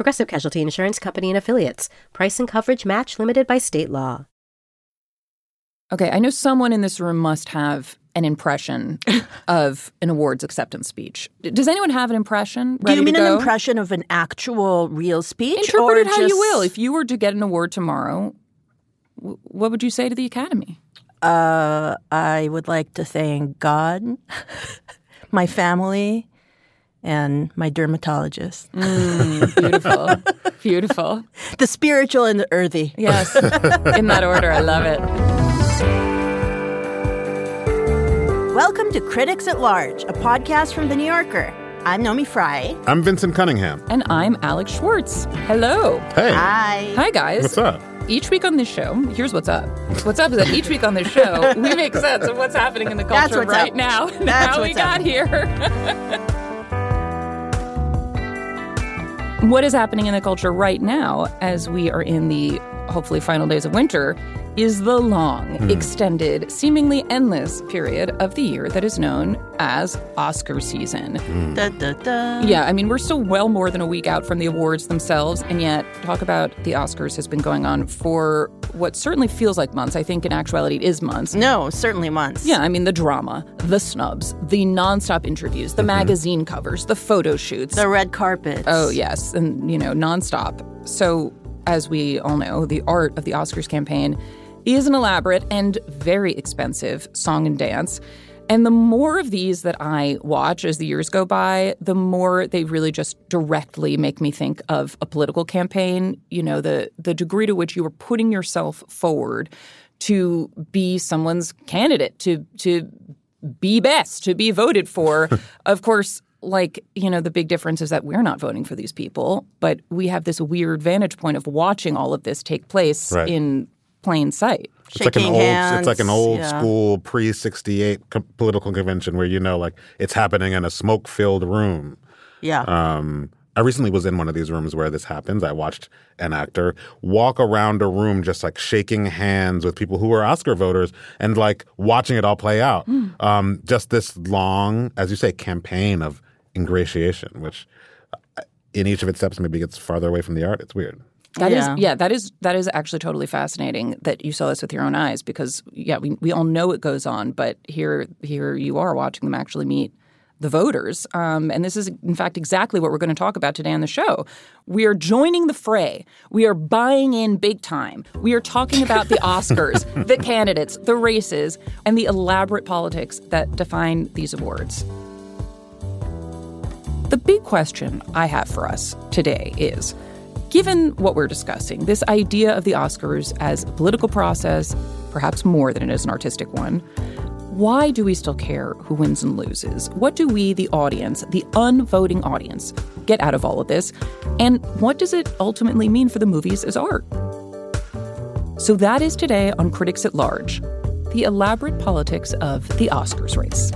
Progressive Casualty Insurance Company and Affiliates. Price and coverage match limited by state law. Okay, I know someone in this room must have an impression of an awards acceptance speech. Does anyone have an impression? Do you mean to an impression of an actual real speech? Interpret or it how you will. If you were to get an award tomorrow, w- what would you say to the Academy? Uh, I would like to thank God, my family, and my dermatologist. Mm, beautiful, beautiful. The spiritual and the earthy. Yes, in that order. I love it. Welcome to Critics at Large, a podcast from The New Yorker. I'm Naomi Fry. I'm Vinson Cunningham. And I'm Alex Schwartz. Hello. Hey, Hi. Hi, guys. what's up? Each week on this show, here's what's up. What's up is that each week on this show, we make sense of what's happening in the culture right up. now and That's how we got up. here. what is happening in the culture right now as we are in the hopefully final days of winter is the long, Hmm. extended, seemingly endless period of the year that is known as Oscar season. Da, da, da. Yeah, I mean, we're still well more than a week out from the awards themselves, and yet talk about the Oscars has been going on for what certainly feels like months. I think in actuality it is months. No, certainly months. Yeah, I mean, the drama, the snubs, the nonstop interviews, the magazine covers, the photo shoots. The red carpet. oh, yes, and, you know, nonstop. So, as we all know, the art of the Oscars campaign is an elaborate and very expensive song and dance. And the more of these that I watch as the years go by, the more they really just directly make me think of a political campaign. You know, the the degree to which you are putting yourself forward to be someone's candidate, to to be best, to be voted for. of course, like, you know, the big difference is that we're not voting for these people, but we have this weird vantage point of watching all of this take place Right. in plain sight. It's like an old, hands, it's like an old yeah. school pre sixty eight co- political convention where you know, like it's happening in a smoke filled room. Yeah. Um, I recently was in one of these rooms where this happens. I watched an actor walk around a room just like shaking hands with people who were Oscar voters and like watching it all play out. Um, just this long, as you say, campaign of ingratiation, which uh, in each of its steps maybe gets farther away from the art. It's weird. That is, Yeah. yeah, that is that is actually totally fascinating that you saw this with your own eyes because yeah, we we all know it goes on, but here here you are watching them actually meet the voters, um, and this is in fact exactly what we're going to talk about today on the show. We are joining the fray. We are buying in big time. We are talking about the Oscars, the candidates, the races, and the elaborate politics that define these awards. The big question I have for us today is given what we're discussing, this idea of the Oscars as a political process, perhaps more than it is an artistic one, why do we still care who wins and loses? What do we, the audience, the unvoting audience, get out of all of this? And what does it ultimately mean for the movies as art? So that is today on Critics at Large the elaborate politics of the Oscars race.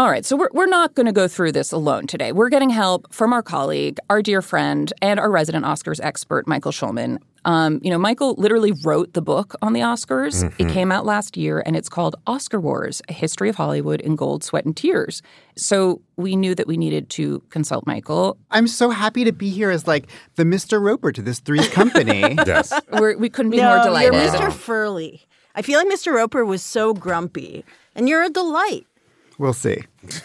All right, so we're, we're not going to go through this alone today. We're getting help from our colleague, our dear friend, and our resident Oscars expert, Michael Schulman. Um, you know, Michael literally wrote the book on the Oscars. It came out last year, and it's called Oscar Wars: A History of Hollywood in Gold, Sweat, and Tears. So we knew that we needed to consult Michael. I'm so happy to be here as like the Mr. Roper to this Three's Company. Yes. We're, we couldn't be no, more delighted. you're Mr. Furley. I feel like Mr. Roper was so grumpy, and you're a delight. We'll see.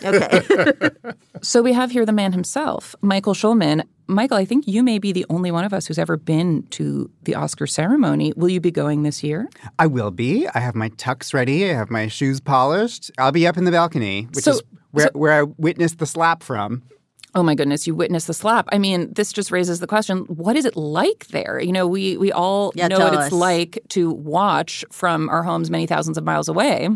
Okay. So we have here the man himself, Michael Schulman. Michael, I think you may be the only one of us who's ever been to the Oscar ceremony. Will you be going this year? I will be. I have my tux ready. I have my shoes polished. I'll be up in the balcony, which So- is where, so- where I witnessed the slap from. Oh my goodness, you witnessed the slap. I mean, this just raises the question, what is it like there? You know, we we all Yeah, know what tell it's like to watch from our homes many thousands of miles away.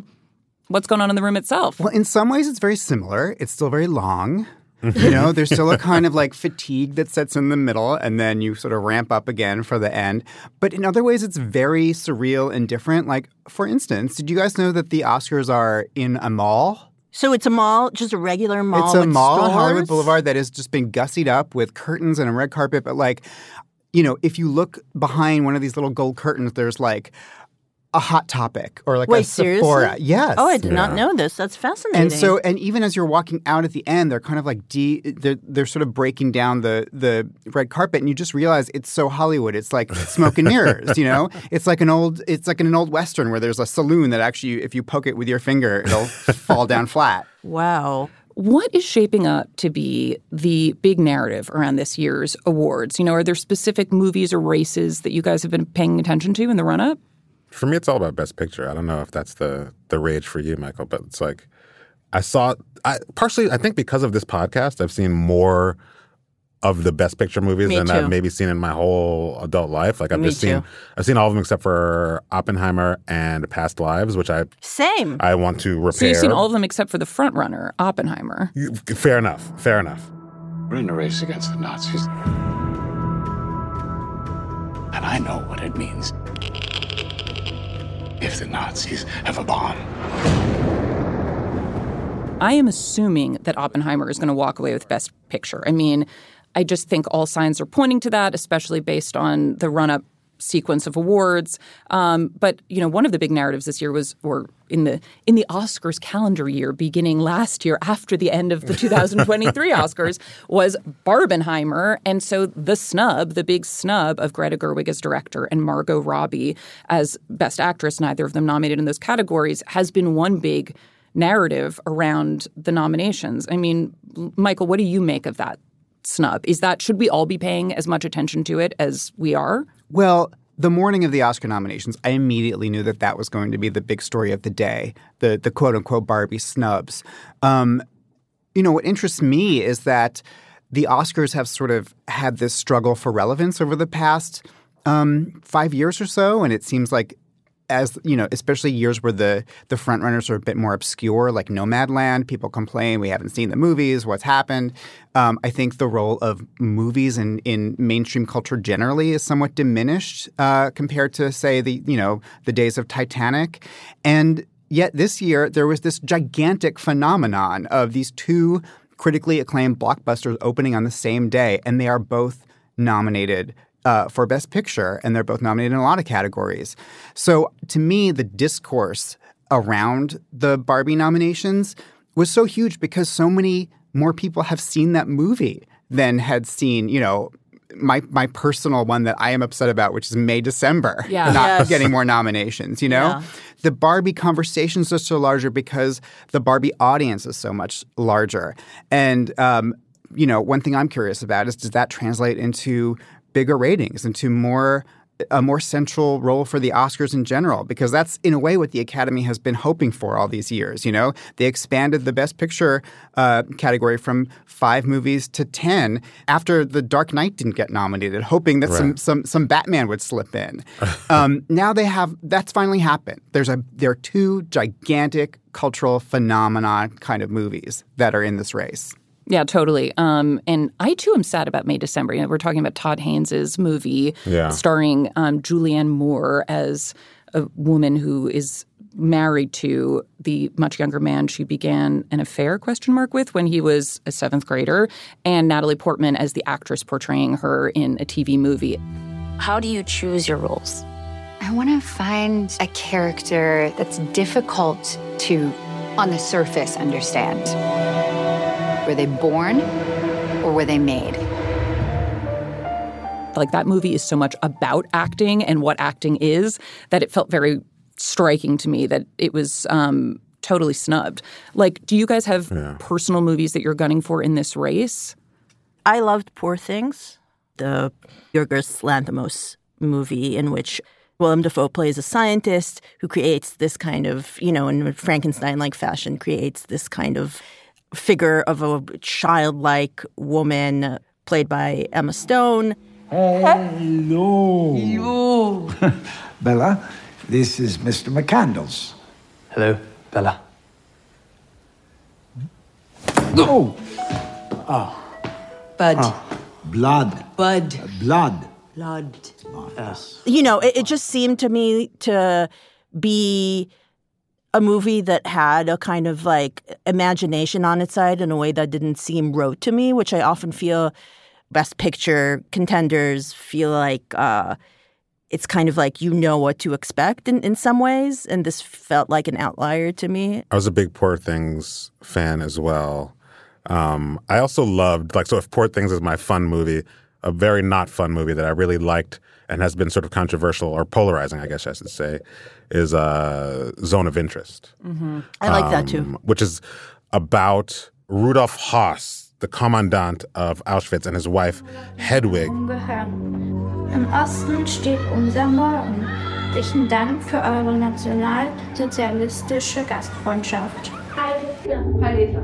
What's going on in the room itself? Well, in some ways, it's very similar. It's still very long. you know, there's still a kind of like fatigue that sets in the middle, and then you sort of ramp up again for the end. But in other ways, it's very surreal and different. Like, for instance, did you guys know that the Oscars are in a mall? So it's a mall, just a regular mall. it's a with mall on stores? Hollywood Boulevard that has just been gussied up with curtains and a red carpet. But like, you know, if you look behind one of these little gold curtains, there's like a hot topic or like Wait, a Sephora. seriously? Yes. Oh, I did not know this. That's fascinating. And so, and even as you're walking out at the end, they're kind of like de, they're, they're sort of breaking down the the red carpet, and you just realize it's so Hollywood. It's like smoke and mirrors, you know. It's like an old, it's like an old western where there's a saloon that actually, if you poke it with your finger, it'll fall down flat. wow. What is shaping up to be the big narrative around this year's awards? You know, are there specific movies or races that you guys have been paying attention to in the run up? For me, it's all about best picture. I don't know if that's the the rage for you, Michael, but it's like I saw. I partially, I think, because of this podcast, I've seen more of the best picture movies Me than too. I've maybe seen in my whole adult life. Like I've Me just seen, too. I've seen all of them except for Oppenheimer and Past Lives, which I Same. I want to repair. So you've seen all of them except for the front runner, Oppenheimer. Fair enough. Fair enough. We're in a race against the Nazis. And I know what it means if the Nazis have a bomb. I am assuming that Oppenheimer is going to walk away with Best Picture. I mean, I just think all signs are pointing to that, especially based on the run up sequence of awards. Um, but you know, one of the big narratives this year was, or in the in the Oscars calendar year, beginning last year after the end of the 2023 Oscars, was Barbenheimer, and so the snub, the big snub of Greta Gerwig as director and Margot Robbie as Best Actress, neither of them nominated in those categories, has been one big narrative around the nominations. I mean, Michael, what do you make of that snub? Is that should we all be paying as much attention to it as we are? Well, the morning of the Oscar nominations, I immediately knew that that was going to be the big story of the day, the the quote unquote Barbie snubs. Um, you know, what interests me is that the Oscars have sort of had this struggle for relevance over the past um, five years or so, and it seems like as you know, especially years where the the front runners are a bit more obscure, like Nomadland. People complain we haven't seen the movies. What's happened? Um, I think the role of movies in in mainstream culture generally is somewhat diminished uh, compared to say the you know the days of Titanic, and yet this year there was this gigantic phenomenon of these two critically acclaimed blockbusters opening on the same day, and they are both nominated uh, for Best Picture, and they're both nominated in a lot of categories. So to me, the discourse around the Barbie nominations was so huge because so many more people have seen that movie than had seen, you know, my my personal one that I am upset about, which is May December, Yeah. not Yes. getting more nominations. You know, Yeah. the Barbie conversations are so larger because the Barbie audience is so much larger. And um, you know, one thing I'm curious about is does that translate into bigger ratings, into more a more central role for the Oscars in general? Because that's in a way what the Academy has been hoping for all these years. You know, they expanded the Best Picture uh, category from five movies to ten after The Dark Knight didn't get nominated, hoping that some Right. some some Batman would slip in. um, now they have that's finally happened. There's a there are two gigantic cultural phenomenon kind of movies that are in this race. Yeah, totally. Um, and I too am sad about May December. You know, we're talking about Todd Haynes' movie Yeah. starring um, Julianne Moore as a woman who is married to the much younger man she began an affair question mark with when he was a seventh grader and natalie portman as the actress portraying her in a tv movie How do you choose your roles? I want to find a character that's difficult to, on the surface, understand. Were they born or were they made? like that movie is so much about acting and what acting is that it felt very striking to me that it was um, totally snubbed. Like, do you guys have personal movies that you're gunning for in this race? I loved Poor Things, the Yorgos Lanthimos movie in which Willem Dafoe plays a scientist who creates this kind of, you know, in Frankenstein-like fashion, creates this kind of figure of a childlike woman played by Emma Stone. Hello. Hello. Bella, this is Mr. McCandles. Hello, Bella. Oh. Oh. Bud. Oh. Blood. Bud. Blood. Blood. Yes. You know, it, it just seemed to me to be a movie that had a kind of like imagination on its side in a way that didn't seem rote to me, which I often feel best picture contenders feel like uh, it's kind of like you know what to expect in, in some ways. And this felt like an outlier to me. I was a big Poor Things fan as well. Um, I also loved, like, so if Poor Things is my fun movie, a very not fun movie that I really liked and has been sort of controversial or polarizing, I guess I should say, is uh, Zone of Interest. Mm-hmm. I like um, that too. Which is about Rudolf Höss, the commandant of Auschwitz, and his wife Hedwig. Im Osten steht unser Morgen. Herzlichen Dank für eure nationalsozialistische Gastfreundschaft. Heil Hitler. Heil Hitler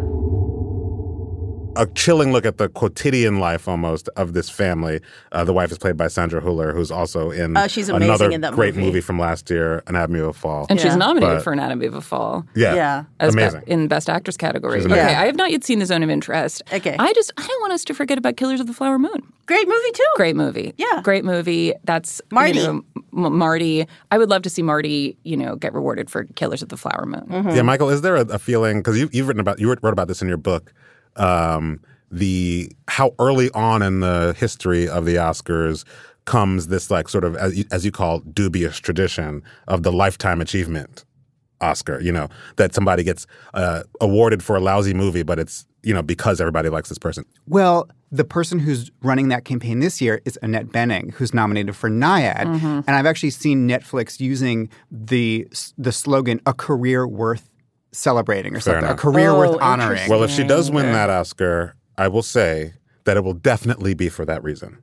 a chilling look at the quotidian life almost of this family. Uh, the wife is played by Sandra Hüller, who's also in uh, she's another in great movie. movie. from last year, Anatomy of a Fall. And yeah. she's nominated but, for Anatomy of a Fall. Yeah, yeah. As amazing be- in Best Actress category. She's Okay, amazing. I have not yet seen The Zone of Interest. Okay, I just I don't want us to forget about Killers of the Flower Moon. Great movie too. Great movie. Yeah. Great movie. That's Marty. You know, M- Marty. I would love to see Marty, you know, get rewarded for Killers of the Flower Moon. Mm-hmm. Yeah, Michael, is there a, a feeling because you, you've written about you wrote about this in your book, um, the how early on in the history of the Oscars comes this like sort of as you, as you call dubious tradition of the lifetime achievement Oscar. You know that somebody gets uh, awarded for a lousy movie, but it's you know because everybody likes this person. Well, the person who's running that campaign this year is Annette Bening, who's nominated for Nyad, Mm-hmm. and I've actually seen Netflix using the the slogan "a career worth celebrating" or Fair something, a career Oh, worth honoring. Well, if she does win that Oscar, I will say that it will definitely be for that reason,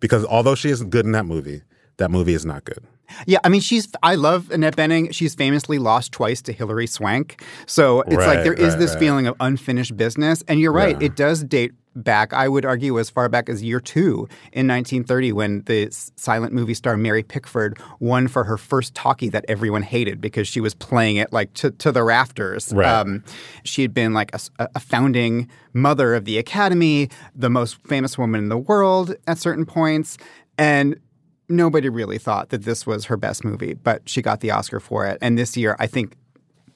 because although she isn't good in that movie, that movie is not good. Yeah, I mean, she's. I love Annette Bening. She's famously lost twice to Hilary Swank, so it's like there is right, this right. feeling of unfinished business. And you're right; Yeah. it does date back. I would argue as far back as year two in 1930, when the silent movie star Mary Pickford won for her first talkie that everyone hated because she was playing it like to, to the rafters. Right. Um, she had been like a founding mother of the Academy, the most famous woman in the world at certain points, and nobody really thought that this was her best movie, but she got the Oscar for it. And this year, I think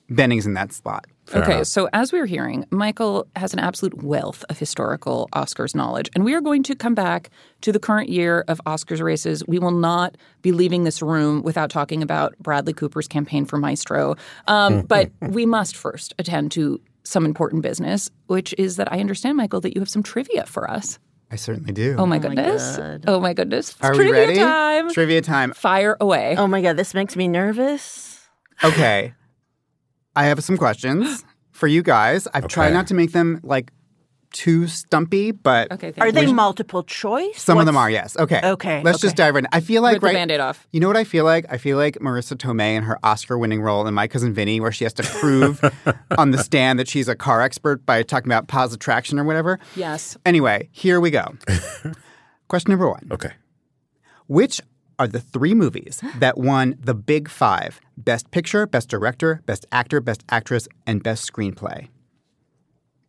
Bening's in that spot. Fair okay, enough. so as we were hearing, Michael has an absolute wealth of historical Oscars knowledge. And we are going to come back to the current year of Oscars races. We will not be leaving this room without talking about Bradley Cooper's campaign for Maestro. Um, but we must first attend to some important business, which is that I understand, Michael, that you have some trivia for us. I certainly do. Oh my goodness. God. oh my goodness. It's Are we ready? time. Trivia time. Fire away. Oh my god, this makes me nervous. Okay. I have some questions for you guys. I've tried not to make them like too stumpy, but Okay, thank Are you. they multiple choice? some of them are, yes. Okay. Okay, Let's just dive right in. I feel like Rip the right, Band-Aid off. You know what I feel like? I feel like Marisa Tomei in her Oscar-winning role in My Cousin Vinny, where she has to prove on the stand that she's a car expert by talking about positive traction or whatever. Yes. Anyway, here we go. Question number one. Okay. Which are the three movies that won the Big Five Best Picture, Best Director, Best Actor, Best Actress, and Best Screenplay?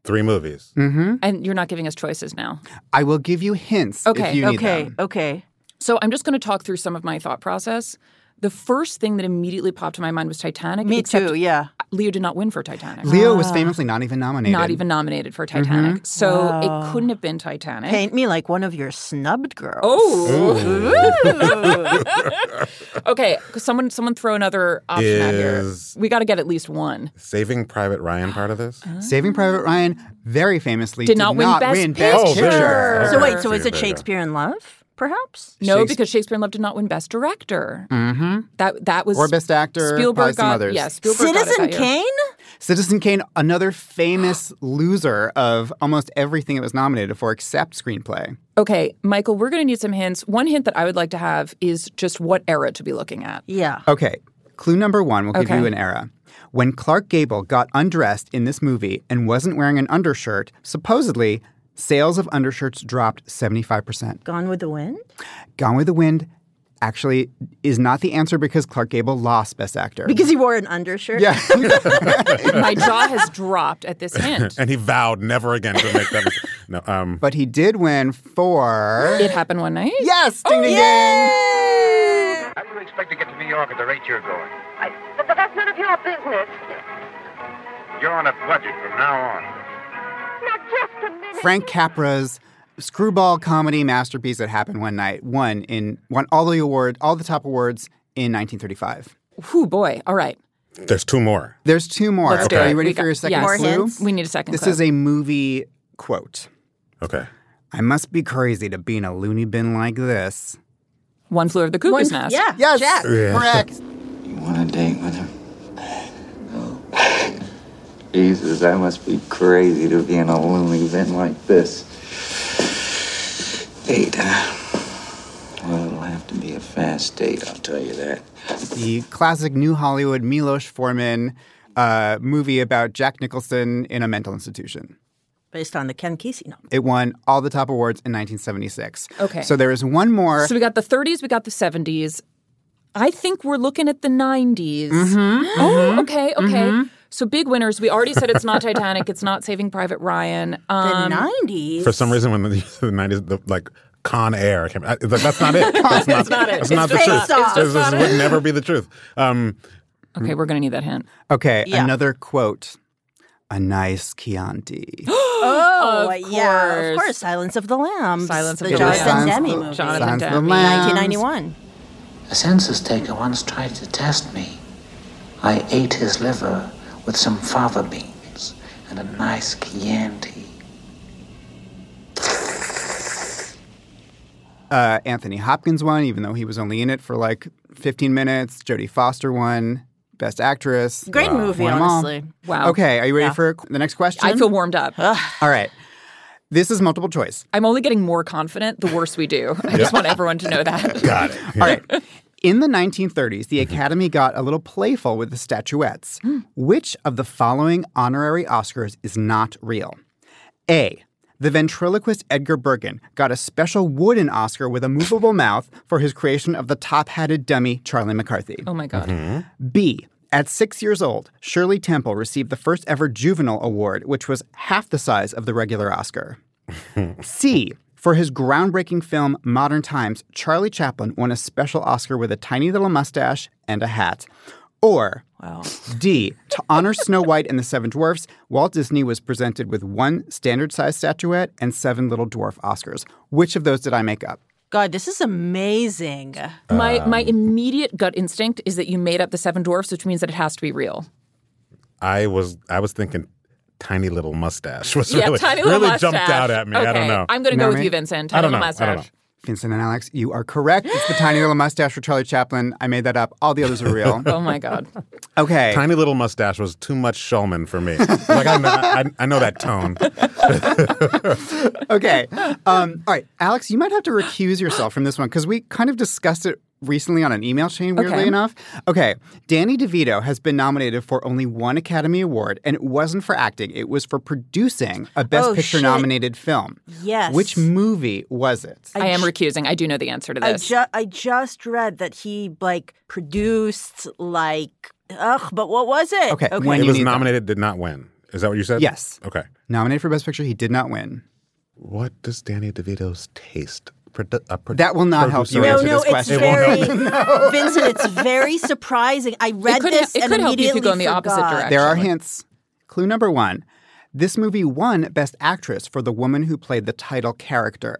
Three movies. Mm-hmm. And you're not giving us choices now. I will give you hints Okay, if you need Okay, them. okay. So I'm just going to talk through some of my thought process. The first thing that immediately popped to my mind was Titanic. Me too, yeah. Leo did not win for Titanic. Leo was famously not even nominated. Not even nominated for Titanic. Mm-hmm. So it couldn't have been Titanic. Paint me like one of your snubbed girls. Oh. okay. Someone someone throw another option out here. Is- We got to get at least one. Saving Private Ryan part of this? Saving Private Ryan very famously Did not win Best win Picture. Best Oh, there. Picture. So wait, so is it. Shakespeare in Love, perhaps? No, because Shakespeare in Love did not win Best Director. Mm-hmm. That that was Or Best Actor, probably Spielberg some got others. yeah. Spielberg got it Citizen. Kane? Citizen Kane, another famous loser of almost everything it was nominated for except screenplay. Okay, Michael, we're going to need some hints. One hint that I would like to have is just what era to be looking at. Yeah. Okay. Clue number one will give Okay. you an era. When Clark Gable got undressed in this movie and wasn't wearing an undershirt, supposedly sales of undershirts dropped 75%. Gone with the Wind? Gone with the Wind actually is not the answer because Clark Gable lost Best Actor. Because he wore an undershirt? Yeah. My jaw has dropped at this hint. and he vowed never again to make that. mis- no, um, but he did win for. It happened one night. Yes, ding ding ding. How do you expect to get to New York at the rate you're going? But, but that's none of your business. You're on a budget from now on. Frank Capra's screwball comedy masterpiece that happened one night won in won all the award all the top awards in 1935. Whew, boy. All right. there's two more. There's two more. Let's okay, do are you ready We for got- your second yes. More clue? hints? We need a second This clue. is a movie quote. Okay. I must be crazy to be in a loony bin like this. One flew over the cuckoo's One- nest. Yeah. Yes, Jack. Yeah. correct. You want a date with him? Jesus, I must be crazy to be in a loony bin like this. Date, huh? Well, it'll have to be a fast date, I'll tell you that. the classic New Hollywood Milos Forman uh, movie about Jack Nicholson in a mental institution. Based on the Ken Kesey novel. It won all the top awards in 1976. Okay. So there is one more. So we got the 30s, we got the 70s. I think we're looking at the 90s. Mm-hmm, Oh, okay, okay. So big winners. We already said it's not Titanic. It's not Saving Private Ryan. Um, the 90s. For some reason, when the, the 90s, the, like Con Air came, I- like, that's not it. That's not, not it. That's not the truth. Face Off. This, this would never be the truth. Um, Okay, we're going to need that hint. Okay, Yeah. another quote. A nice Chianti. Oh, Of yeah, of course. course. Silence of the Lambs. Silence of the the Jonathan Lambs. Demme movie. Jonathan Silence Demme. 1991. A census taker once tried to test me. I ate his liver with some fava beans and a nice Chianti. Uh, Anthony Hopkins won, even though he was only in it for like 15 minutes. Jodie Foster won. Best Actress. Great movie, Won 'em all. honestly. Wow. Okay, are you ready Yeah. for the next question? I feel warmed up. All right. This is multiple choice. I'm only getting more confident the worse we do. I just want everyone to know that. got it. All right. In the 1930s, the mm-hmm. Academy got a little playful with the statuettes. Hmm. Which of the following honorary Oscars is not real? A. The ventriloquist Edgar Bergen got a special wooden Oscar with a movable mouth for his creation of the top hatted dummy Charlie McCarthy. Oh my God. Mm-hmm. B. At six years old, Shirley Temple received the first ever juvenile award, which was half the size of the regular Oscar. C. For his groundbreaking film Modern Times, Charlie Chaplin won a special Oscar with a tiny little mustache and a hat. Or D. To honor Snow White and the Seven Dwarfs, Walt Disney was presented with one standard sized statuette and seven little dwarf Oscars. Which of those did I make up? God, this is amazing. My um, my immediate gut instinct is that you made up the seven dwarfs, which means that it has to be real. I was I was thinking tiny little mustache was yeah, really, tiny little really mustache. jumped out at me. I don't know. I'm going to go with Naomi? you, Vinson. I Tiny don't little know. I don't mustache. know. Vinson and Alex, you are correct. It's the tiny little mustache for Charlie Chaplin. I made that up. All the others are real. Oh my God. Okay. Tiny little mustache was too much Schulman for me. like I know, I, I know that tone. okay. Um, all right, Alex, you might have to recuse yourself from this one because we kind of discussed it recently on an email chain, weirdly Okay. enough. Okay. Danny DeVito has been nominated for only one Academy Award, and it wasn't for acting, it was for producing a Best Oh, Picture shit. nominated film. Yes. Which movie was it? I, am recusing. I do know the answer to I, this. ju- I just read that he like produced like ugh, but what was it? Okay, okay. when He was need them. nominated, did not win. Is that what you said? Yes. Okay. Nominated for Best Picture, he did not win. What does Danny DeVito's taste? Produ- a pro- That will not help you producer- no, answer no, this it's question. very Vinson. It's very surprising. I read could- this it and could help you if you go in the opposite forgot. direction. There are hints. Clue number one. This movie won Best Actress for the woman who played the title character.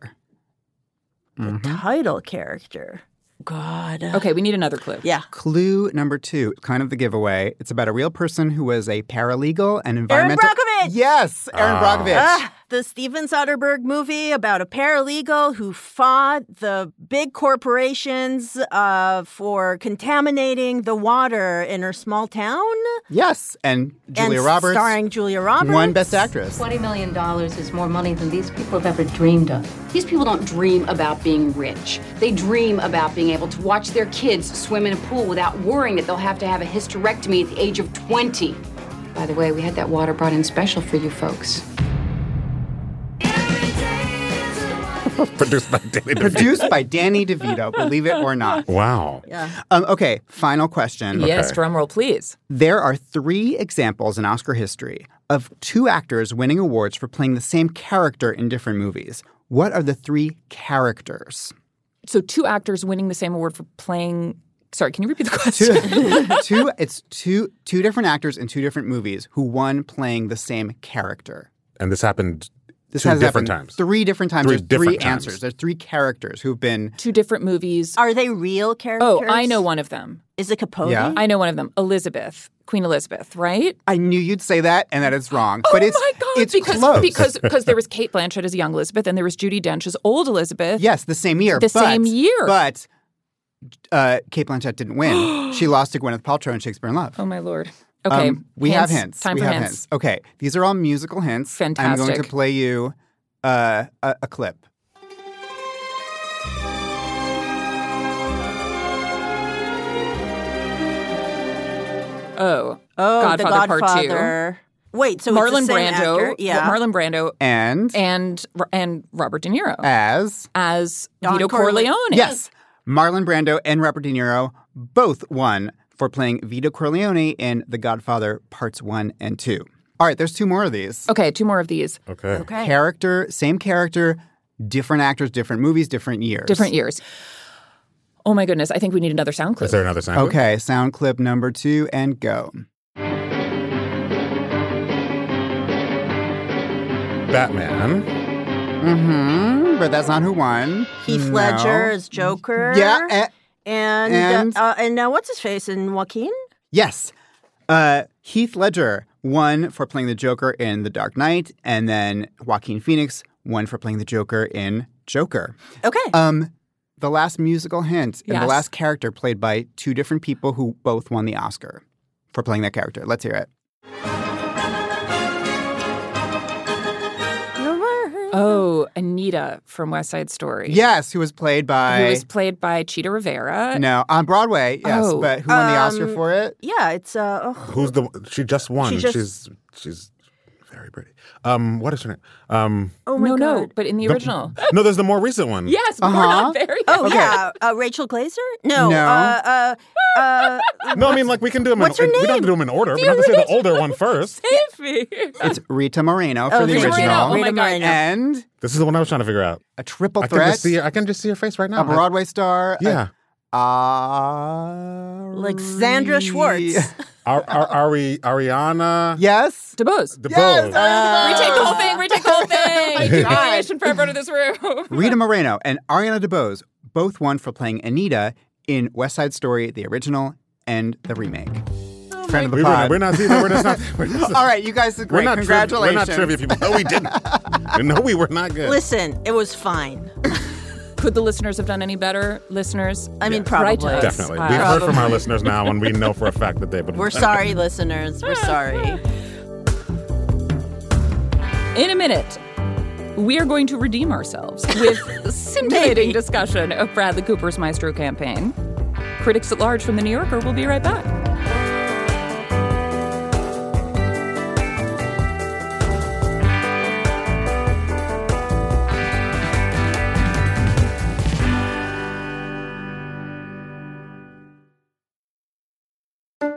The title character. God. Okay, we need another clue. Yeah. Clue number two, kind of the giveaway. It's about a real person who was a paralegal and environmental. Brockovich! Yes, Erin Ah. Brockovich. Ah, the Steven Soderbergh movie about a paralegal who fought the big corporations uh, for contaminating the water in her small town? Yes, and Julia and Roberts. Starring Julia Roberts. Won Best Actress. $20 million is more money than these people have ever dreamed of. These people don't dream about being rich. They dream about being able to watch their kids swim in a pool without worrying that they'll have to have a hysterectomy at the age of 20. By the way, we had that water brought in special for you folks. Produced by Danny DeVito. Produced by Danny DeVito, believe it or not. Wow. Yeah. Um, okay, final question. Yes, drumroll, please. There are three examples in Oscar history of two actors winning awards for playing the same character in different movies. What are the three characters? So, two actors winning the same award for playing. Sorry, can you repeat the question? two, it's two two different actors in two different movies who won playing the same character. And this happened This two has different happened times. Three different times. Three There's three times. answers. There's three characters who've been two different movies. Are they real characters? Oh, I know one of them. Is it Capote? Yeah. I know one of them. Elizabeth, Queen Elizabeth, right? I knew you'd say that, and that is wrong. Oh but it's my god! it's because close. because because there was Cate Blanchett as young Elizabeth, and there was Judi Dench as old Elizabeth. yes, the same year. The but- same year. But uh, Cate Blanchett didn't win. she lost to Gwyneth Paltrow in Shakespeare in Love. Oh my lord. Okay. Um, we have hints. Time we for have hints. Okay, these are all musical hints. Fantastic. I'm going to play you uh, a, a clip. Oh. Oh, Godfather, the Part Godfather. Wait, so Marlon it's the same Brando. actor? Yeah. Marlon Brando And and and Robert De Niro as as Don Vito Corleone. Corleone. yes, Marlon Brando and Robert De Niro both won for playing Vito Corleone in The Godfather Parts One and Two. All right, there's two more of these. Okay, two more of these. Okay. Okay. Character, same character, different actors, different movies, different years. Different years. Oh my goodness! I think we need another sound clip. Is there another sound? clip? Okay, sound clip number two and go. Batman. Mm-hmm. But that's not who won. Heath No. Ledger as Joker. Yeah, eh, and and- uh, uh, and now what's his face in Joaquin? Yes. Uh, Heath Ledger won for playing the Joker in The Dark Knight, and then Joaquin Phoenix won for playing the Joker in Joker. Okay. Um, the last musical hint and the last character played by two different people who both won the Oscar for playing that character. Let's hear it. Oh, Anita from West Side Story. Yes, who was played by Who was played by Chita Rivera. no on Broadway? Yes, Oh. but who won the Oscar Um, for it? Yeah, it's uh. oh. Who's the? She just won. She just- She's she's very pretty. Um, what is her name? Um, Oh my no, god. no, but in the the- original. no, there's the more recent one. yes, but we're Uh-huh. not there yet. Oh Okay. yeah, uh, Rachel Glazer? No. No. Uh, uh, uh, No, I mean like we can do them. What's in, her We don't have to do them in order. We have to say the older one first. Save me. It's Rita Moreno for Oh, the Rita original, Moreno. Oh my Rita God. Moreno. and This is the one I was trying to figure out. a triple I can threat. just see. Her, I can just see her face right now. a Broadway star. Yeah. Uh, Like Sandra Schwartz. Ar- Ar- Ari Ariana Yes. DeBose. DeBose. Yes, Uh, retake the whole thing. Retake the whole thing. Animation for everyone in this room. Rita Moreno and Ariana DeBose both won for playing Anita in West Side Story, the original and the remake. Friend of the we pod. were, we're not. We're just not. We're, just, All right, you guys did we're great. not. Triv- Congratulations. we're not trivia people. No, we didn't. no, we were not good. Listen, it was fine. Could the listeners have done any better? Listeners? I mean, Write probably. to. Definitely. Wow. We've heard from our listeners now, and we know for a fact that they would. We're sorry, listeners. We're sorry. In a minute, we are going to redeem ourselves with scintillating discussion of Bradley Cooper's Maestro campaign. Critics at large from The New Yorker will be right back.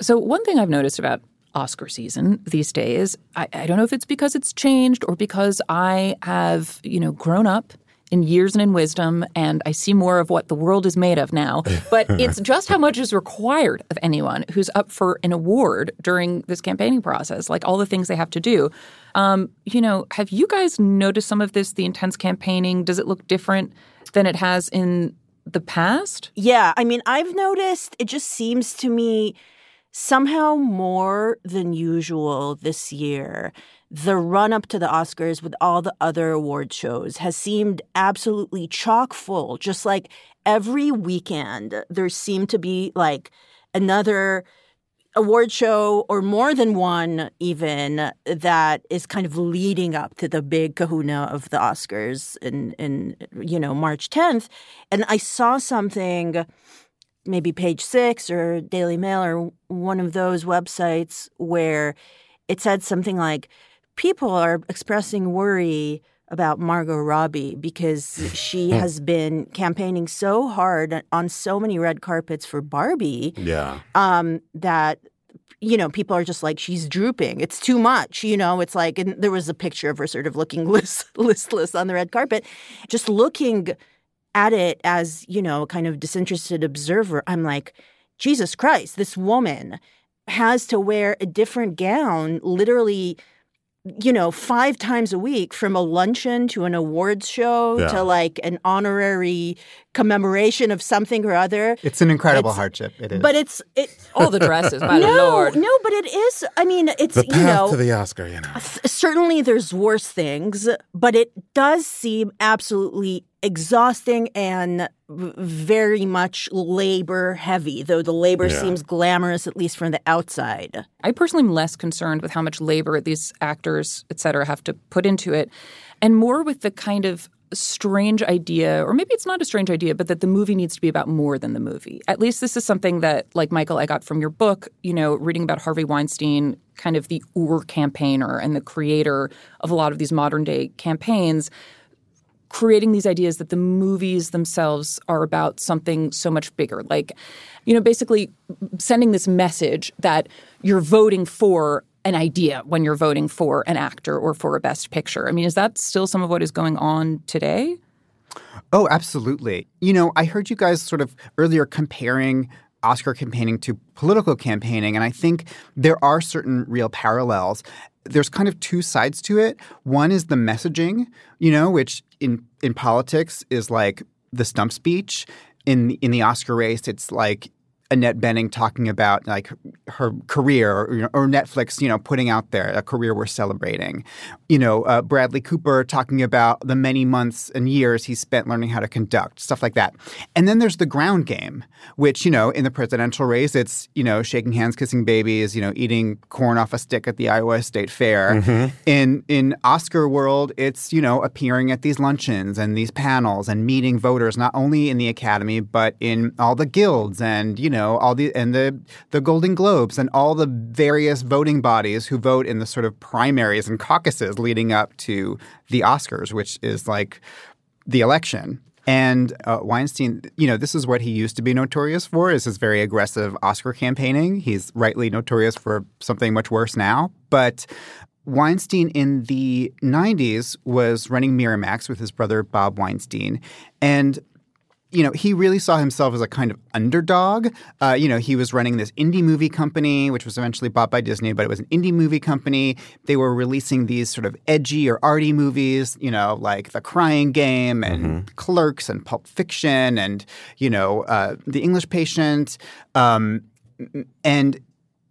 So, one thing I've noticed about Oscar season these days, I, I don't know if it's because it's changed or because I have, you know, grown up in years and in wisdom, and I see more of what the world is made of now. But it's just how much is required of anyone who's up for an award during this campaigning process, like all the things they have to do. Um, you know, have you guys noticed some of this, the intense campaigning? Does it look different than it has in the past? Yeah, I mean, I've noticed it just seems to me somehow more than usual this year. The run up to the Oscars with all the other award shows has seemed absolutely chock full. Just like every weekend, there seemed to be like another award show or more than one even that is kind of leading up to the big kahuna of the Oscars in in you know March 10th and I saw something maybe page 6 or Daily Mail or one of those websites where it said something like people are expressing worry about Margot Robbie because she has been campaigning so hard on so many red carpets for Barbie. Yeah. Um, that you know, people are just like, she's drooping. It's too much. You know, it's like, and there was a picture of her sort of looking list, listless on the red carpet. Just looking at it as, you know, a kind of disinterested observer, I'm like, Jesus Christ, this woman has to wear a different gown literally you know, five times a week from a luncheon to an awards show Yeah. to like an honorary commemoration of something or other. It's an incredible It's- hardship. It is. But it's it all the dresses, my no, lord. No, but it is. I mean, it's The you know to the Oscar, you know. th- certainly there's worse things, but it does seem absolutely exhausting and very much labor heavy. Though the labor Yeah. seems glamorous, at least from the outside. I personally am less concerned with how much labor these actors, et cetera, have to put into it, and more with the kind of strange idea, or maybe it's not a strange idea, but that the movie needs to be about more than the movie. At least this is something that, like Michael, I got from your book, you know, reading about Harvey Weinstein, kind of the Ur campaigner and the creator of a lot of these modern day campaigns creating these ideas that the movies themselves are about something so much bigger. Like, you know, basically sending this message that you're voting for an idea when you're voting for an actor or for a best picture. I mean, is that still some of what is going on today? Oh, absolutely. You know, I heard you guys sort of earlier comparing Oscar campaigning to political campaigning, and I think there are certain real parallels. There's kind of two sides to it. One is the messaging, you know, which in in politics is like the stump speech. In in the Oscar race, it's like Annette Bening talking about like her career, or, you know, or Netflix, you know, putting out there a career we're celebrating. You know, uh, Bradley Cooper talking about the many months and years he spent learning how to conduct, stuff like that. And then there's the ground game, which you know, in the presidential race, it's you know, shaking hands, kissing babies, you know, eating corn off a stick at the Iowa State Fair. Mhm. In in Oscar world, it's you know, appearing at these luncheons and these panels and meeting voters, not only in the Academy but in all the guilds and you know all the and the the Golden Globes and all the various voting bodies who vote in the sort of primaries and caucuses leading up to the Oscars, which is like the election. And uh, Weinstein, you know, this is what he used to be notorious for: is his very aggressive Oscar campaigning. He's rightly notorious for something much worse now, but. Weinstein in the 90s was running Miramax with his brother Bob Weinstein. And you know, he really saw himself as a kind of underdog. Uh, you know, he was running this indie movie company, which was eventually bought by Disney, but it was an indie movie company. They were releasing these sort of edgy or arty movies, you know, like The Crying Game and Clerks and Pulp Fiction and, you know, uh, The English Patient. Um, and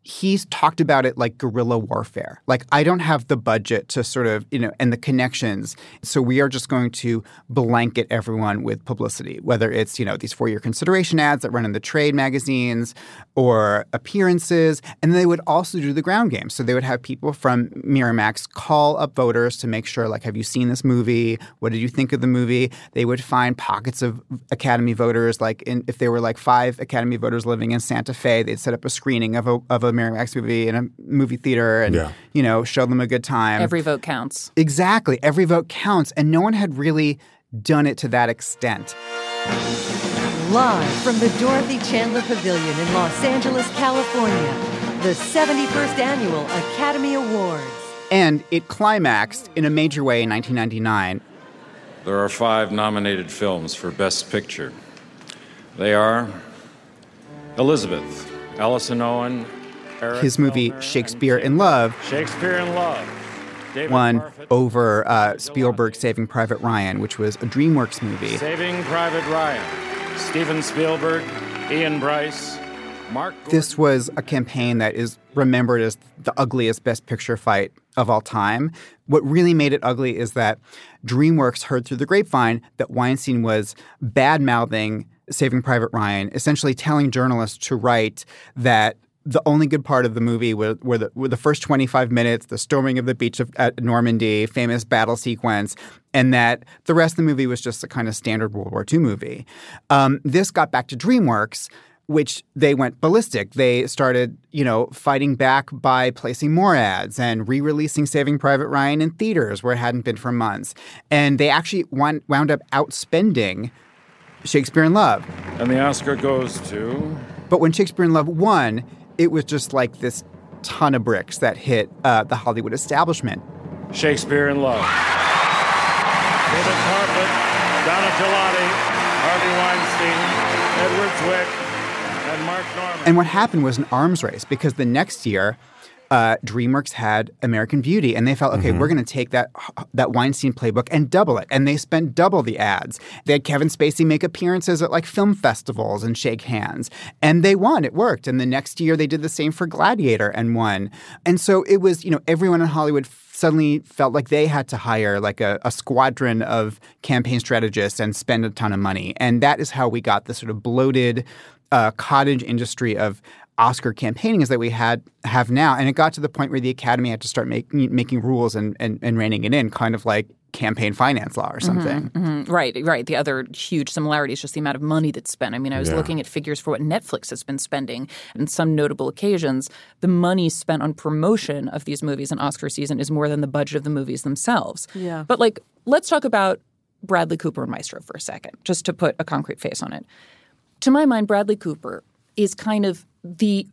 he's talked about it like guerrilla warfare. Like, I don't have the budget to sort of, you know, and the connections. So we are just going to blanket everyone with publicity, whether it's, you know, these for your consideration ads that run in the trade magazines or appearances. And they would also do the ground game. So they would have people from Miramax call up voters to make sure, like, have you seen this movie? What did you think of the movie? They would find pockets of Academy voters, like, in, if there were like five Academy voters living in Santa Fe, they'd set up a screening of a, of a Miramax movie in a movie theater and, Yeah. you know, show them a good time. Every vote counts. Exactly. Every vote counts. And no one had really done it to that extent. Live from the Dorothy Chandler Pavilion in Los Angeles, California, the 71st Annual Academy Awards. And it climaxed in a major way in 1999. There are five nominated films for Best Picture. They are Elizabeth, Alison Owen, Eric His movie Shakespeare in Love Shakespeare in Love, David won Parfitt, over uh, Spielberg's Saving Private Ryan, which was a DreamWorks movie. Saving Private Ryan, Steven Spielberg, Ian Bryce, Mark. This was a campaign that is remembered as the ugliest Best Picture fight of all time. What really made it ugly is that DreamWorks heard through the grapevine that Weinstein was bad mouthing Saving Private Ryan, essentially telling journalists to write that the only good part of the movie were, were, the, were the first 25 minutes, the storming of the beach of, at Normandy, famous battle sequence, and that the rest of the movie was just a kind of standard World War II movie. Um, this got back to DreamWorks which they went ballistic. They started, you know, fighting back by placing more ads and re-releasing Saving Private Ryan in theaters where it hadn't been for months. And they actually wound, wound up outspending Shakespeare in Love. And the Oscar goes to. But when Shakespeare in Love won, it was just like this ton of bricks that hit uh, the Hollywood establishment. Shakespeare in Love. David Parfitt, Donna Gigliotti, Harvey Weinstein, Edward Zwick, and Marc Norman. And what happened was an arms race because the next year, uh, DreamWorks had American Beauty, and they felt, okay, Mm-hmm. we're going to take that that Weinstein playbook and double it, and they spent double the ads. They had Kevin Spacey make appearances at like film festivals and shake hands, and they won. It worked. And the next year, they did the same for Gladiator and won. And so it was, you know, everyone in Hollywood suddenly felt like they had to hire like a, a squadron of campaign strategists and spend a ton of money, and that is how we got the sort of bloated uh, cottage industry of Oscar campaigning is that we had have now, and it got to the point where the Academy had to start making making rules and, and and reining it in, kind of like campaign finance law or something. Mhm, Right, right. The other huge similarity is just the amount of money that's spent. I mean, I was Yeah. looking at figures for what Netflix has been spending in some notable occasions. The money spent on promotion of these movies in Oscar season is more than the budget of the movies themselves. Yeah. But like, let's talk about Bradley Cooper and Maestro for a second, just to put a concrete face on it. To my mind, Bradley Cooper is kind of the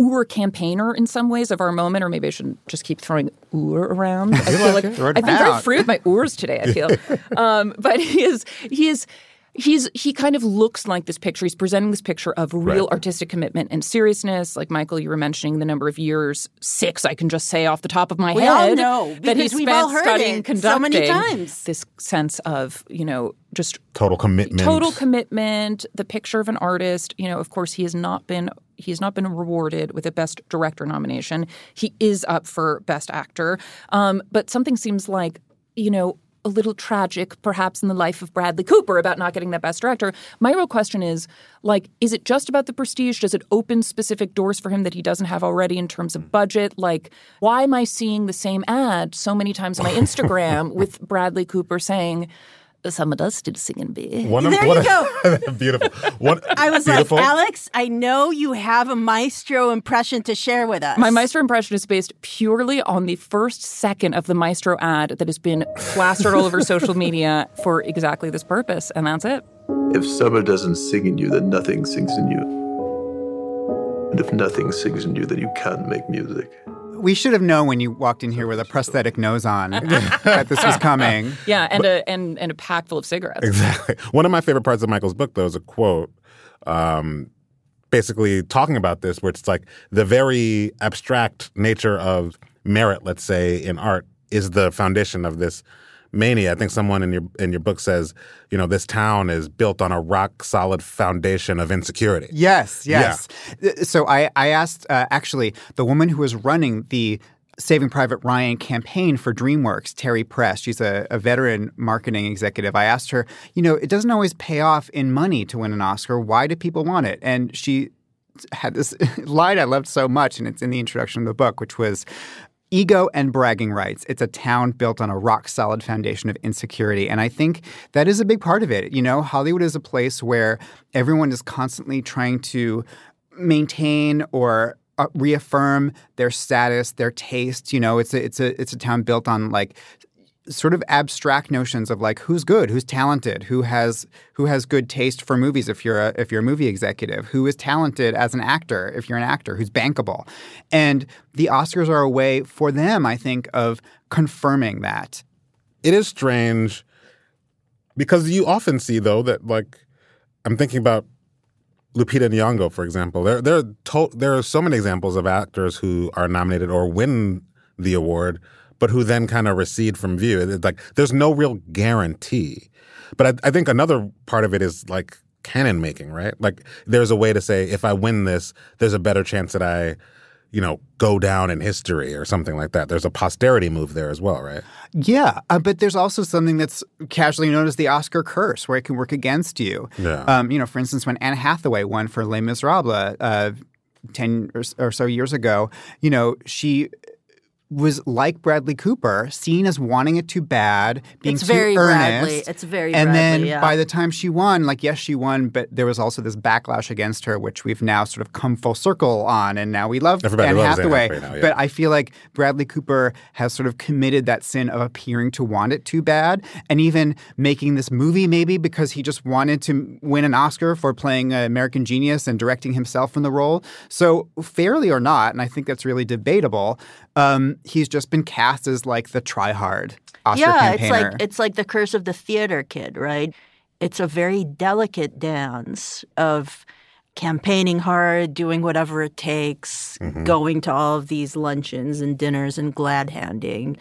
Ur campaigner in some ways of our moment, or maybe I shouldn't just keep throwing Ur around. I feel like I've been very free with my Urs today. I feel, um, but he is he is. He's he kind of looks like this picture. He's presenting this picture of real Right. artistic commitment and seriousness. Like Michael, you were mentioning the number of years, six. I can just say off the top of my We head all know, that he because we've spent all heard studying it conducting so many times. This sense of you know just Total commitment. total commitment the picture of an artist. You know of course he has not been he has not been rewarded with a best director nomination. He is up for best actor. Um, but something seems like you know a little tragic perhaps in the life of bradley cooper about not getting that best director. My real question is like is it just about the prestige? Does it open specific doors for him that he doesn't have already in terms of budget? Like why am i seeing the same ad so many times on my instagram with bradley cooper saying some of us still singing big. One of, There one you of- beautiful. One, I was beautiful. like, Alex, I know you have a maestro impression to share with us. My Maestro impression is based purely on the first second of the Maestro ad that has been plastered all over social media for exactly this purpose, and that's it. If summer doesn't sing in you, then nothing sings in you. And if nothing sings in you, then you can't make music. We should have known when you walked in here with a prosthetic nose on that this was coming. Yeah, and a and, and a pack full of cigarettes. Exactly. One of my favorite parts of Michael's book, though, is a quote, um, basically talking about this, where it's like the very abstract nature of merit, let's say, in art, is the foundation of this mania. I think someone in your in your book says, you know, this town is built on a rock solid foundation of insecurity. Yes, yes. Uh, So I, I asked uh, actually the woman who was running the Saving Private Ryan campaign for DreamWorks, Terry Press. She's a, a veteran marketing executive. I asked her, you know, it doesn't always pay off in money to win an Oscar. Why do people want it? And she had this line I loved so much, and it's in the introduction of the book, which was ego and bragging rights. It's a town built on a rock solid foundation of insecurity. And I think that is a big part of it. You know, Hollywood is a place where everyone is constantly trying to maintain or uh, reaffirm their status, their taste. You know, it's a, it's a it's a town built on like sort of abstract notions of like who's good, who's talented, who has who has good taste for movies if you're a if you're a movie executive, who is talented as an actor if you're an actor, who's bankable. And the Oscars are a way for them, I think, of confirming that. It is strange because you often see though that like I'm thinking about Lupita Nyong'o, for example. There, there, are to- there are so many examples of actors who are nominated or win the award, but who then kind of recede from view. It's like there's no real guarantee. But I, I think another part of it is like canon making, right? Like there's a way to say if I win this, there's a better chance that I you know, go down in history or something like that. There's a posterity move there as well, right? Yeah, uh, but there's also something that's casually known as the Oscar curse, where it can work against you. Yeah. Um, you know, for instance, when Anne Hathaway won for Les Miserables uh, ten or, or so years ago, you know, she was like Bradley Cooper, seen as wanting it too bad, being It's too very earnest. Bradley. It's very and then yeah. by the time she won, like yes, she won, but there was also this backlash against her, which we've now sort of come full circle on, and now we love Everybody Anne loves Anne Hathaway. Hathaway now, yeah. But I feel like Bradley Cooper has sort of committed that sin of appearing to want it too bad, and even making this movie maybe because he just wanted to win an Oscar for playing uh, American Genius and directing himself in the role. So fairly or not, and I think that's really debatable. Um, he's just been cast as like the try-hard Oscar yeah, campaigner. it's like it's like the curse of the theater kid, right? It's a very delicate dance of campaigning hard, doing whatever it takes, Mm-hmm. going to all of these luncheons and dinners and glad handing.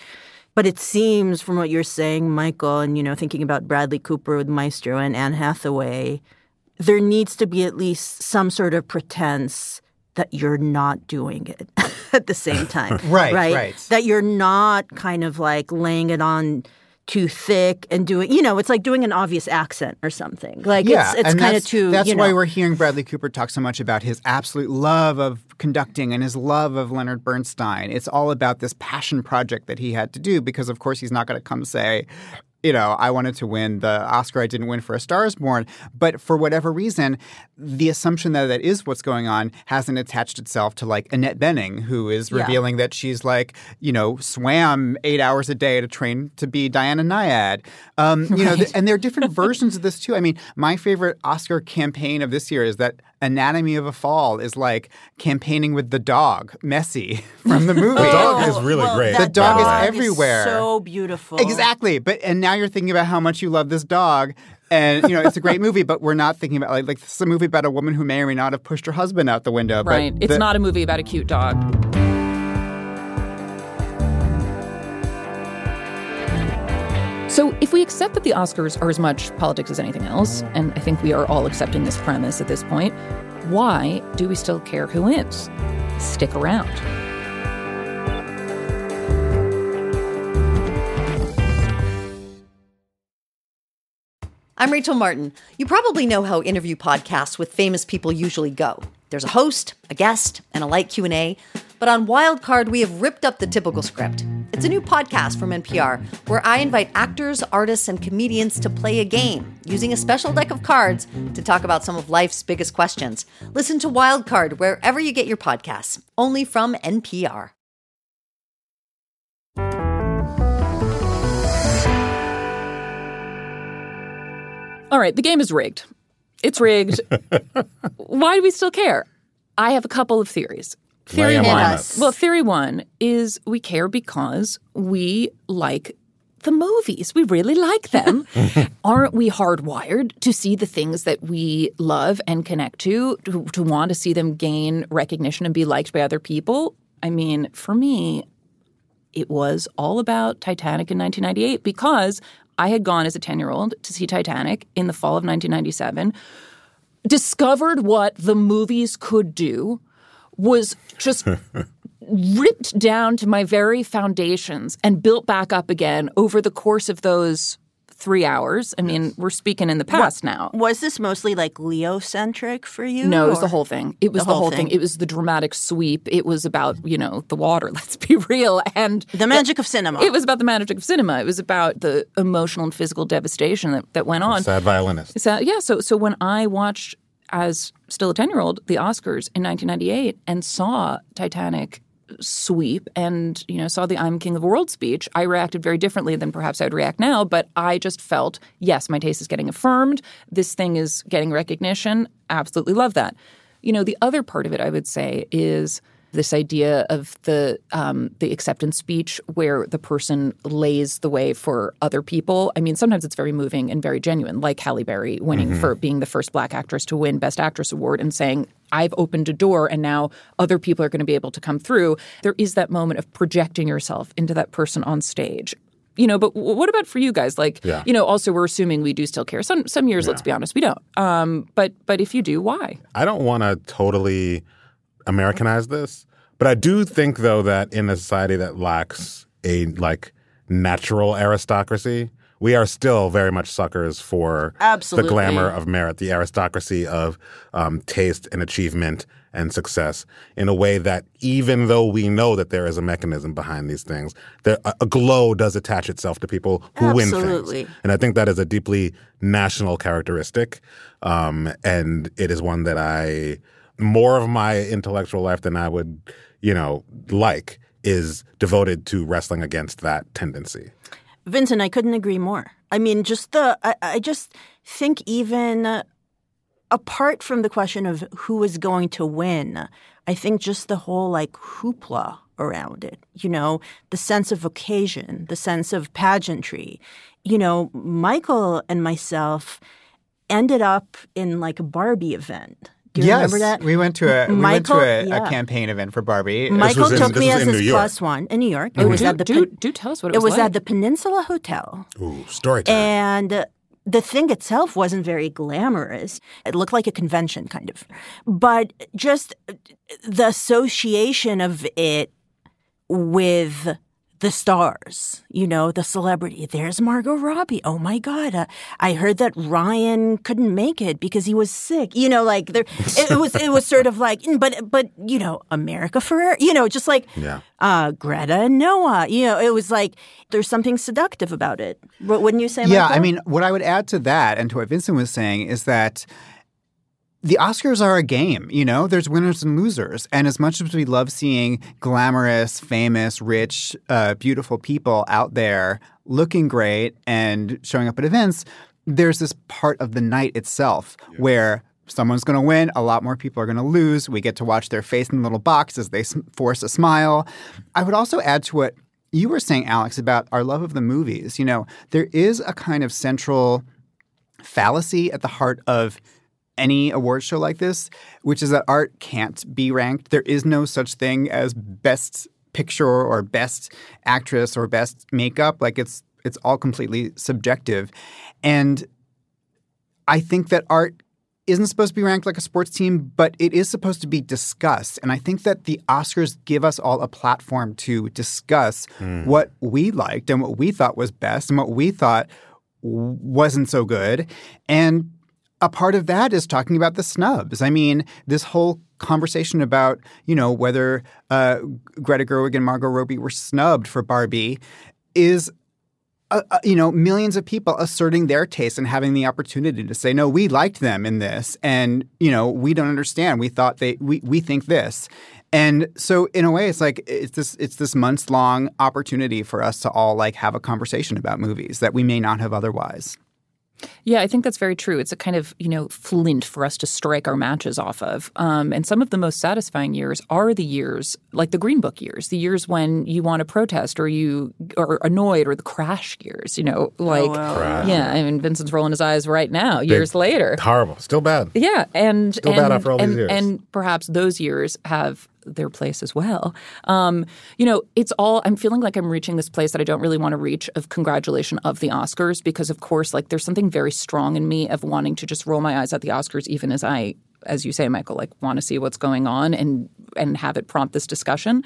But it seems from what you're saying, Michael, and you know, thinking about Bradley Cooper with Maestro and Anne Hathaway, there needs to be at least some sort of pretense that you're not doing it at the same time. Right, right. right. That you're not kind of like laying it on too thick and doing, you know, it's like doing an obvious accent or something. Like yeah, it's, it's kind of too. That's you why we're hearing Bradley Cooper talk so much about his absolute love of conducting and his love of Leonard Bernstein. It's all about this passion project that he had to do because, of course, he's not going to come say. You know, I wanted to win the Oscar I didn't win for A Star is Born. But for whatever reason, the assumption that that is what's going on hasn't attached itself to like Annette Bening, who is Yeah. revealing that she's like, you know, swam eight hours a day to train to be Diana Nyad. Um, you know, th- and there are different versions of this too. I mean, my favorite Oscar campaign of this year is that Anatomy of a Fall is like campaigning with the dog, Messi, from the movie. The dog is really well, great. The that dog is dog everywhere. so beautiful. Exactly. But and now you're thinking about how much you love this dog. And you know it's a great movie, but we're not thinking about like like this is a movie about a woman who may or may not have pushed her husband out the window. but Right. It's the- not a movie about a cute dog. So, if we accept that the Oscars are as much politics as anything else, and I think we are all accepting this premise at this point, why do we still care who wins? Stick around. I'm Rachel Martin. You probably know how interview podcasts with famous people usually go. There's a host, a guest, and a light Q&A. But on Wildcard, we have ripped up the typical script. It's a new podcast from NPR where I invite actors, artists, and comedians to play a game using a special deck of cards to talk about some of life's biggest questions. Listen to Wildcard wherever you get your podcasts, only from NPR. All right, the game is rigged. It's rigged. Why do we still care? I have a couple of theories. Theory one. us. Well, theory one is we care because we like the movies. We really like them. Aren't we hardwired to see the things that we love and connect to, to, to want to see them gain recognition and be liked by other people? I mean, for me, it was all about Titanic in 1998 because I had gone as a 10 year old to see Titanic in the fall of 1997, discovered what the movies could do, was just ripped down to my very foundations and built back up again over the course of those three hours. I mean, we're speaking in the past now. Was this mostly like Leo centric for you? No, it was the whole thing. It was the, whole thing. It was the dramatic sweep. It was about, you know, the water, let's be real. And The magic of cinema. It was about the magic of cinema. It was about the emotional and physical devastation that, that went on. Sad violinist. So, yeah, so so when I watched as still a 10-year-old the Oscars in 1998 and saw Titanic sweep and you know saw the I'm King of the World speech, I reacted very differently than perhaps I would react now. But I just felt, yes, my taste is getting affirmed. This thing is getting recognition. Absolutely love that. You know, the other part of it, I would say, is this idea of the um, the acceptance speech where the person lays the way for other people. I mean, sometimes it's very moving and very genuine, like Halle Berry winning Mm-hmm. for being the first Black actress to win Best Actress award and saying, "I've opened a door, and now other people are going to be able to come through." There is that moment of projecting yourself into that person on stage. You know, but what about for you guys? Like, Yeah. you know, also we're assuming we do still care. Some some years, let's be honest, we don't. Um, but but if you do, why? I don't want to totally Americanize this, but I do think though that in a society that lacks a like natural aristocracy, we are still very much suckers for Absolutely. the glamour of merit, the aristocracy of um, taste and achievement and success in a way that even though we know that there is a mechanism behind these things, there, a, a glow does attach itself to people who win things. And I think that is a deeply national characteristic. Um, and it is one that I, more of my intellectual life than I would, you know, like, is devoted to wrestling against that tendency. Vinson, I couldn't agree more. I mean, just the, I, I just think even uh, apart from the question of who is going to win, I think just the whole like hoopla around it, you know, the sense of occasion, the sense of pageantry. You know, Michael and myself ended up in like a Barbie event. Do you yes, remember that? we went to a we went to a, yeah. a campaign event for Barbie. Michael was in- took this me was as his plus one in New York. It was do, at the do, do tell us what it, it was like. at the Peninsula Hotel. Ooh, story time. And uh, the thing itself wasn't very glamorous. It looked like a convention, kind of. But just the association of it with the stars, you know, the celebrity. There's Margot Robbie. Oh my God. Uh, I heard that Ryan couldn't make it because he was sick. You know, like there, it, it was, it was sort of like, but, but, you know, America Ferrera, you know, just like, yeah. uh, Greta and Noah. You know, it was like there's something seductive about it. Wou- Wouldn't you say? Yeah, Michael? I mean, what I would add to that and to what Vinson was saying is that the Oscars are a game, you know? There's winners and losers. And as much as we love seeing glamorous, famous, rich, uh, beautiful people out there looking great and showing up at events, there's this part of the night itself where someone's going to win, a lot more people are going to lose. We get to watch their face in the little box as they force a smile. I would also add to what you were saying, Alex, about our love of the movies. You know, there is a kind of central fallacy at the heart of any award show like this, which is that art can't be ranked. There is no such thing as best picture or best actress or best makeup. Like it's it's all completely subjective. And I think that art isn't supposed to be ranked like a sports team, but it is supposed to be discussed. And I think that the Oscars give us all a platform to discuss hmm. what we liked and what we thought was best and what we thought wasn't so good. And a part of that is talking about the snubs. I mean, this whole conversation about, you know, whether uh, Greta Gerwig and Margot Robbie were snubbed for Barbie is uh, uh, you know, millions of people asserting their taste and having the opportunity to say, no, we liked them in this, and you know, we don't understand. We thought they, we we think this, and so in a way, it's like it's this it's this months long opportunity for us to all like have a conversation about movies that we may not have otherwise. Yeah, I think that's very true. It's a kind of, you know, flint for us to strike our matches off of. Um, and some of the most satisfying years are the years, like the Green Book years, the years when you want to protest or you are annoyed, or the crash years, you know, like, wow. Yeah, I mean, Vinson's rolling his eyes right now, years later. Horrible. Still bad. Yeah, and Still and, bad after all these years. and perhaps those years have their place as well. Um, you know, it's all. I'm feeling like I'm reaching this place that I don't really want to reach of congratulation of the Oscars because, of course, like there's something very strong in me of wanting to just roll my eyes at the Oscars, even as I, as you say, Michael, like want to see what's going on and and have it prompt this discussion.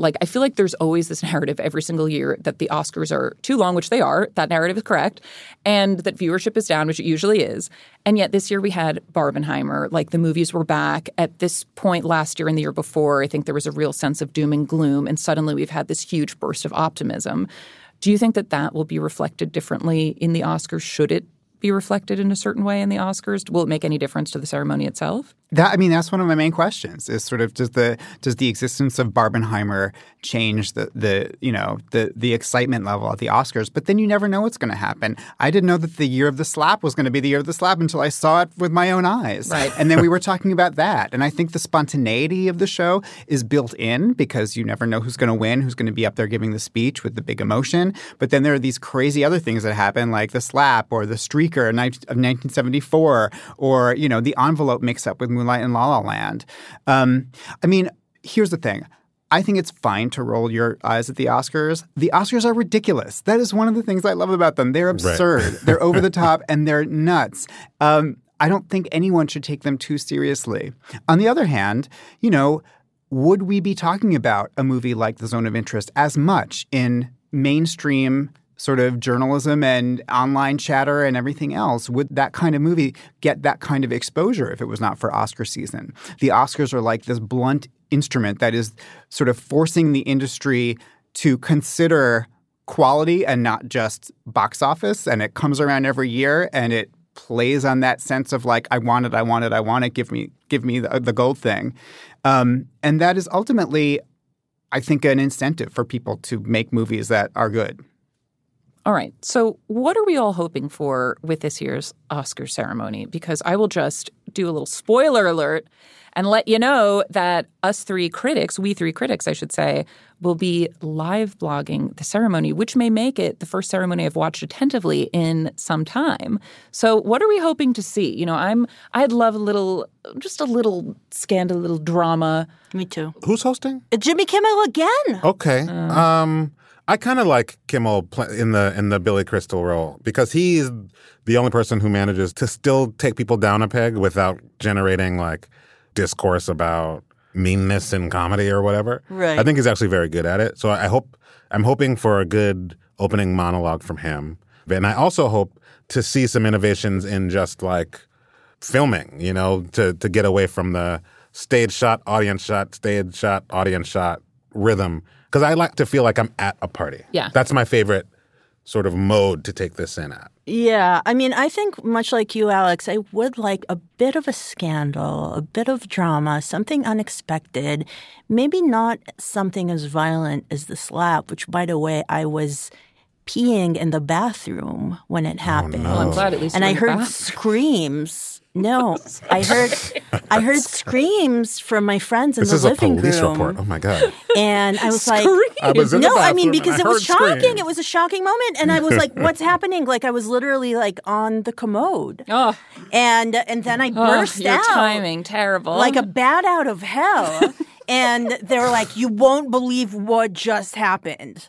Like I feel like there's always this narrative every single year that the Oscars are too long, which they are. That narrative is correct, and that viewership is down, which it usually is. And yet this year we had Barbenheimer. Like the movies were back. At this point last year and the year before, I think there was a real sense of doom and gloom, and suddenly we've had this huge burst of optimism. Do you think that that will be reflected differently in the Oscars? Should it be reflected in a certain way in the Oscars? Will it make any difference to the ceremony itself? That I mean, that's one of my main questions. Is sort of does the does the existence of Barbenheimer change the the you know the the excitement level at the Oscars? But then you never know what's going to happen. I didn't know that the year of the slap was going to be the year of the slap until I saw it with my own eyes. Right. And then we were talking about that. And I think the spontaneity of the show is built in because you never know who's going to win, who's going to be up there giving the speech with the big emotion. But then there are these crazy other things that happen, like the slap or the streaker of 1974, or you know the envelope mix-up with Moonlight and La La Land. Um, I mean, here's the thing. I think it's fine to roll your eyes at the Oscars. The Oscars are ridiculous. That is one of the things I love about them. They're absurd. they're over the top and they're nuts. Um, I don't think anyone should take them too seriously. On the other hand, you know, would we be talking about a movie like The Zone of Interest as much in mainstream sort of journalism and online chatter and everything else, would that kind of movie get that kind of exposure if it was not for Oscar season? The Oscars are like this blunt instrument that is sort of forcing the industry to consider quality and not just box office. And it comes around every year and it plays on that sense of like, I want it, I want it, I want it, give me, give me the, the gold thing. Um, and that is ultimately, I think, an incentive for people to make movies that are good. All right. So, what are we all hoping for with this year's Oscar ceremony? Because I will just do a little spoiler alert and let you know that us three critics, we three critics, I should say, will be live blogging the ceremony, which may make it the first ceremony I've watched attentively in some time. So, what are we hoping to see? You know, I'm I'd love a little, just a little scandal, a little drama. Me too. Who's hosting? Jimmy Kimmel again. Okay. um, I kind of like Kimmel in the in the Billy Crystal role because he's the only person who manages to still take people down a peg without generating like discourse about meanness in comedy or whatever. Right. I think he's actually very good at it. So I hope I'm hoping for a good opening monologue from him. And I also hope to see some innovations in just like filming, you know, to to get away from the stage shot, audience shot, stage shot, audience shot rhythm because I like to feel like I'm at a party. Yeah. That's my favorite sort of mode to take this in at. Yeah, I mean, I think much like you, Alex, I would like a bit of a scandal, a bit of drama, something unexpected, maybe not something as violent as the slap, which, by the way, I was peeing in the bathroom when it oh, happened. Well, I'm glad at least and I heard bathroom. screams. No, I heard I heard screams from my friends in This the is a living police room. report. Oh my god. And I was like, I was in no, I mean because and it was shocking. screams. It was a shocking moment, and I was like, "What's happening?" Like I was literally like on the commode, Oh, and and then I burst oh burst your out timing terrible. like a bat out of hell, and they were like, "You won't believe what just happened."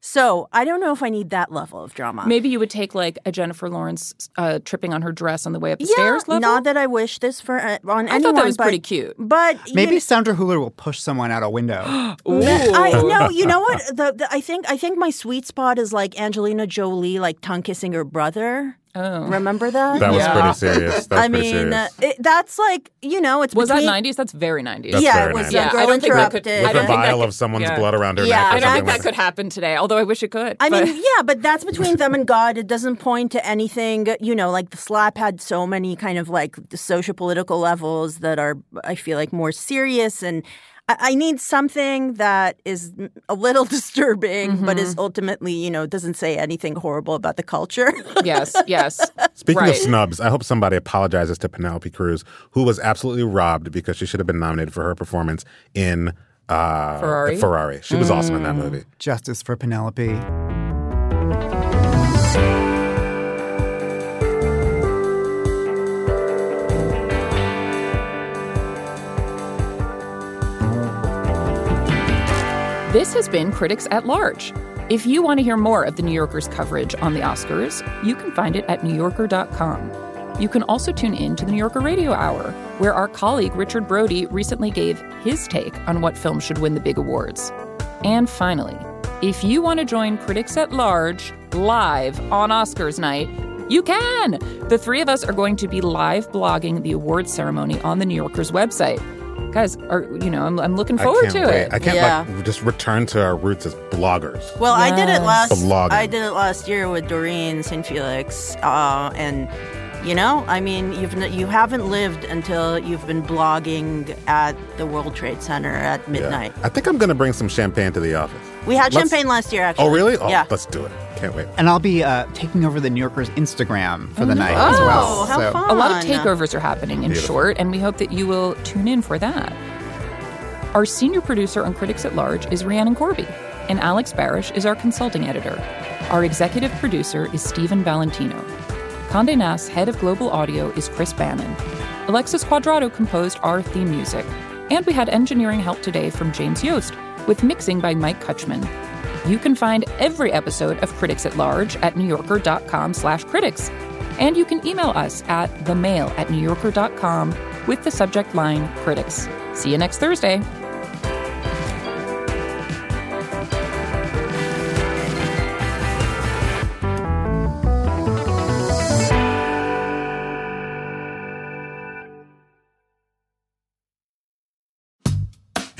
So I don't know if I need that level of drama. Maybe you would take like a Jennifer Lawrence uh, tripping on her dress on the way up the yeah, stairs level. not that I wish this for uh, on I anyone. thought that was but, pretty cute. But Maybe you, Sandra Hüller will push someone out a window. I no, you know what? The, the I think I think my sweet spot is like Angelina Jolie, like tongue kissing her brother. Oh. Remember that? That was pretty serious. That was I pretty mean, serious. it, that's like you know, it's Was between, that 90s? That's very 90s. That's yeah, very it was nice. the Yeah, girl I don't think that could- interrupted. I With don't a think that vial could- of someone's yeah. blood around her Yeah, neck. or I I don't think that like could happen today, although I wish it could. I but- mean, yeah, but that's between them and God. It doesn't point to anything. You know, like the slap had so many kind of like social political levels that are, I feel like, more serious. And I, I need something that is a little disturbing, but is ultimately, you know, doesn't say anything horrible about the culture. yes, yes. Speaking right. of snubs, I hope somebody apologizes to Penelope Cruz, who was absolutely robbed because she should have been nominated for her performance in uh, Ferrari? Ferrari. She was awesome in that movie. Justice for Penelope. This has been Critics at Large. If you want to hear more of the New Yorker's coverage on the Oscars, you can find it at NewYorker.com. You can also tune in to the New Yorker Radio Hour, where our colleague Richard Brody recently gave his take on what film should win the big awards. And finally, if you want to join Critics at Large live on Oscars night, you can! The three of us are going to be live blogging the awards ceremony on the New Yorker's website. Guys, are you know, I'm, I'm looking forward to wait. it. I can't Yeah. like just return to our roots as bloggers. Well, I did it Yes. last. Blogging. I did it last year with Doreen St. Felix, uh, and You know, I mean, you've n- you haven't lived until you've been blogging at the World Trade Center at midnight. I think I'm going to bring some champagne to the office. We had Let's- champagne last year, actually. Oh, really? Oh, yeah. Let's do it. Can't wait. And I'll be uh, taking over the New Yorker's Instagram for the night Oh, as well. how so. fun. A lot of takeovers are happening in Beautiful. short, and we hope that you will tune in for that. Our senior producer on Critics at Large is Rhiannon Corby, and Alex Barish is our consulting editor. Our executive producer is Stephen Valentino. Conde Nast head of global audio is Chris Bannon. Alexis Quadrado composed our theme music, and we had engineering help today from James Yost, with mixing by Mike Kutchman. You can find every episode of Critics at Large at newyorker.com slash critics. And you can email us at themail at newyorker.com with the subject line critics. See you next Thursday.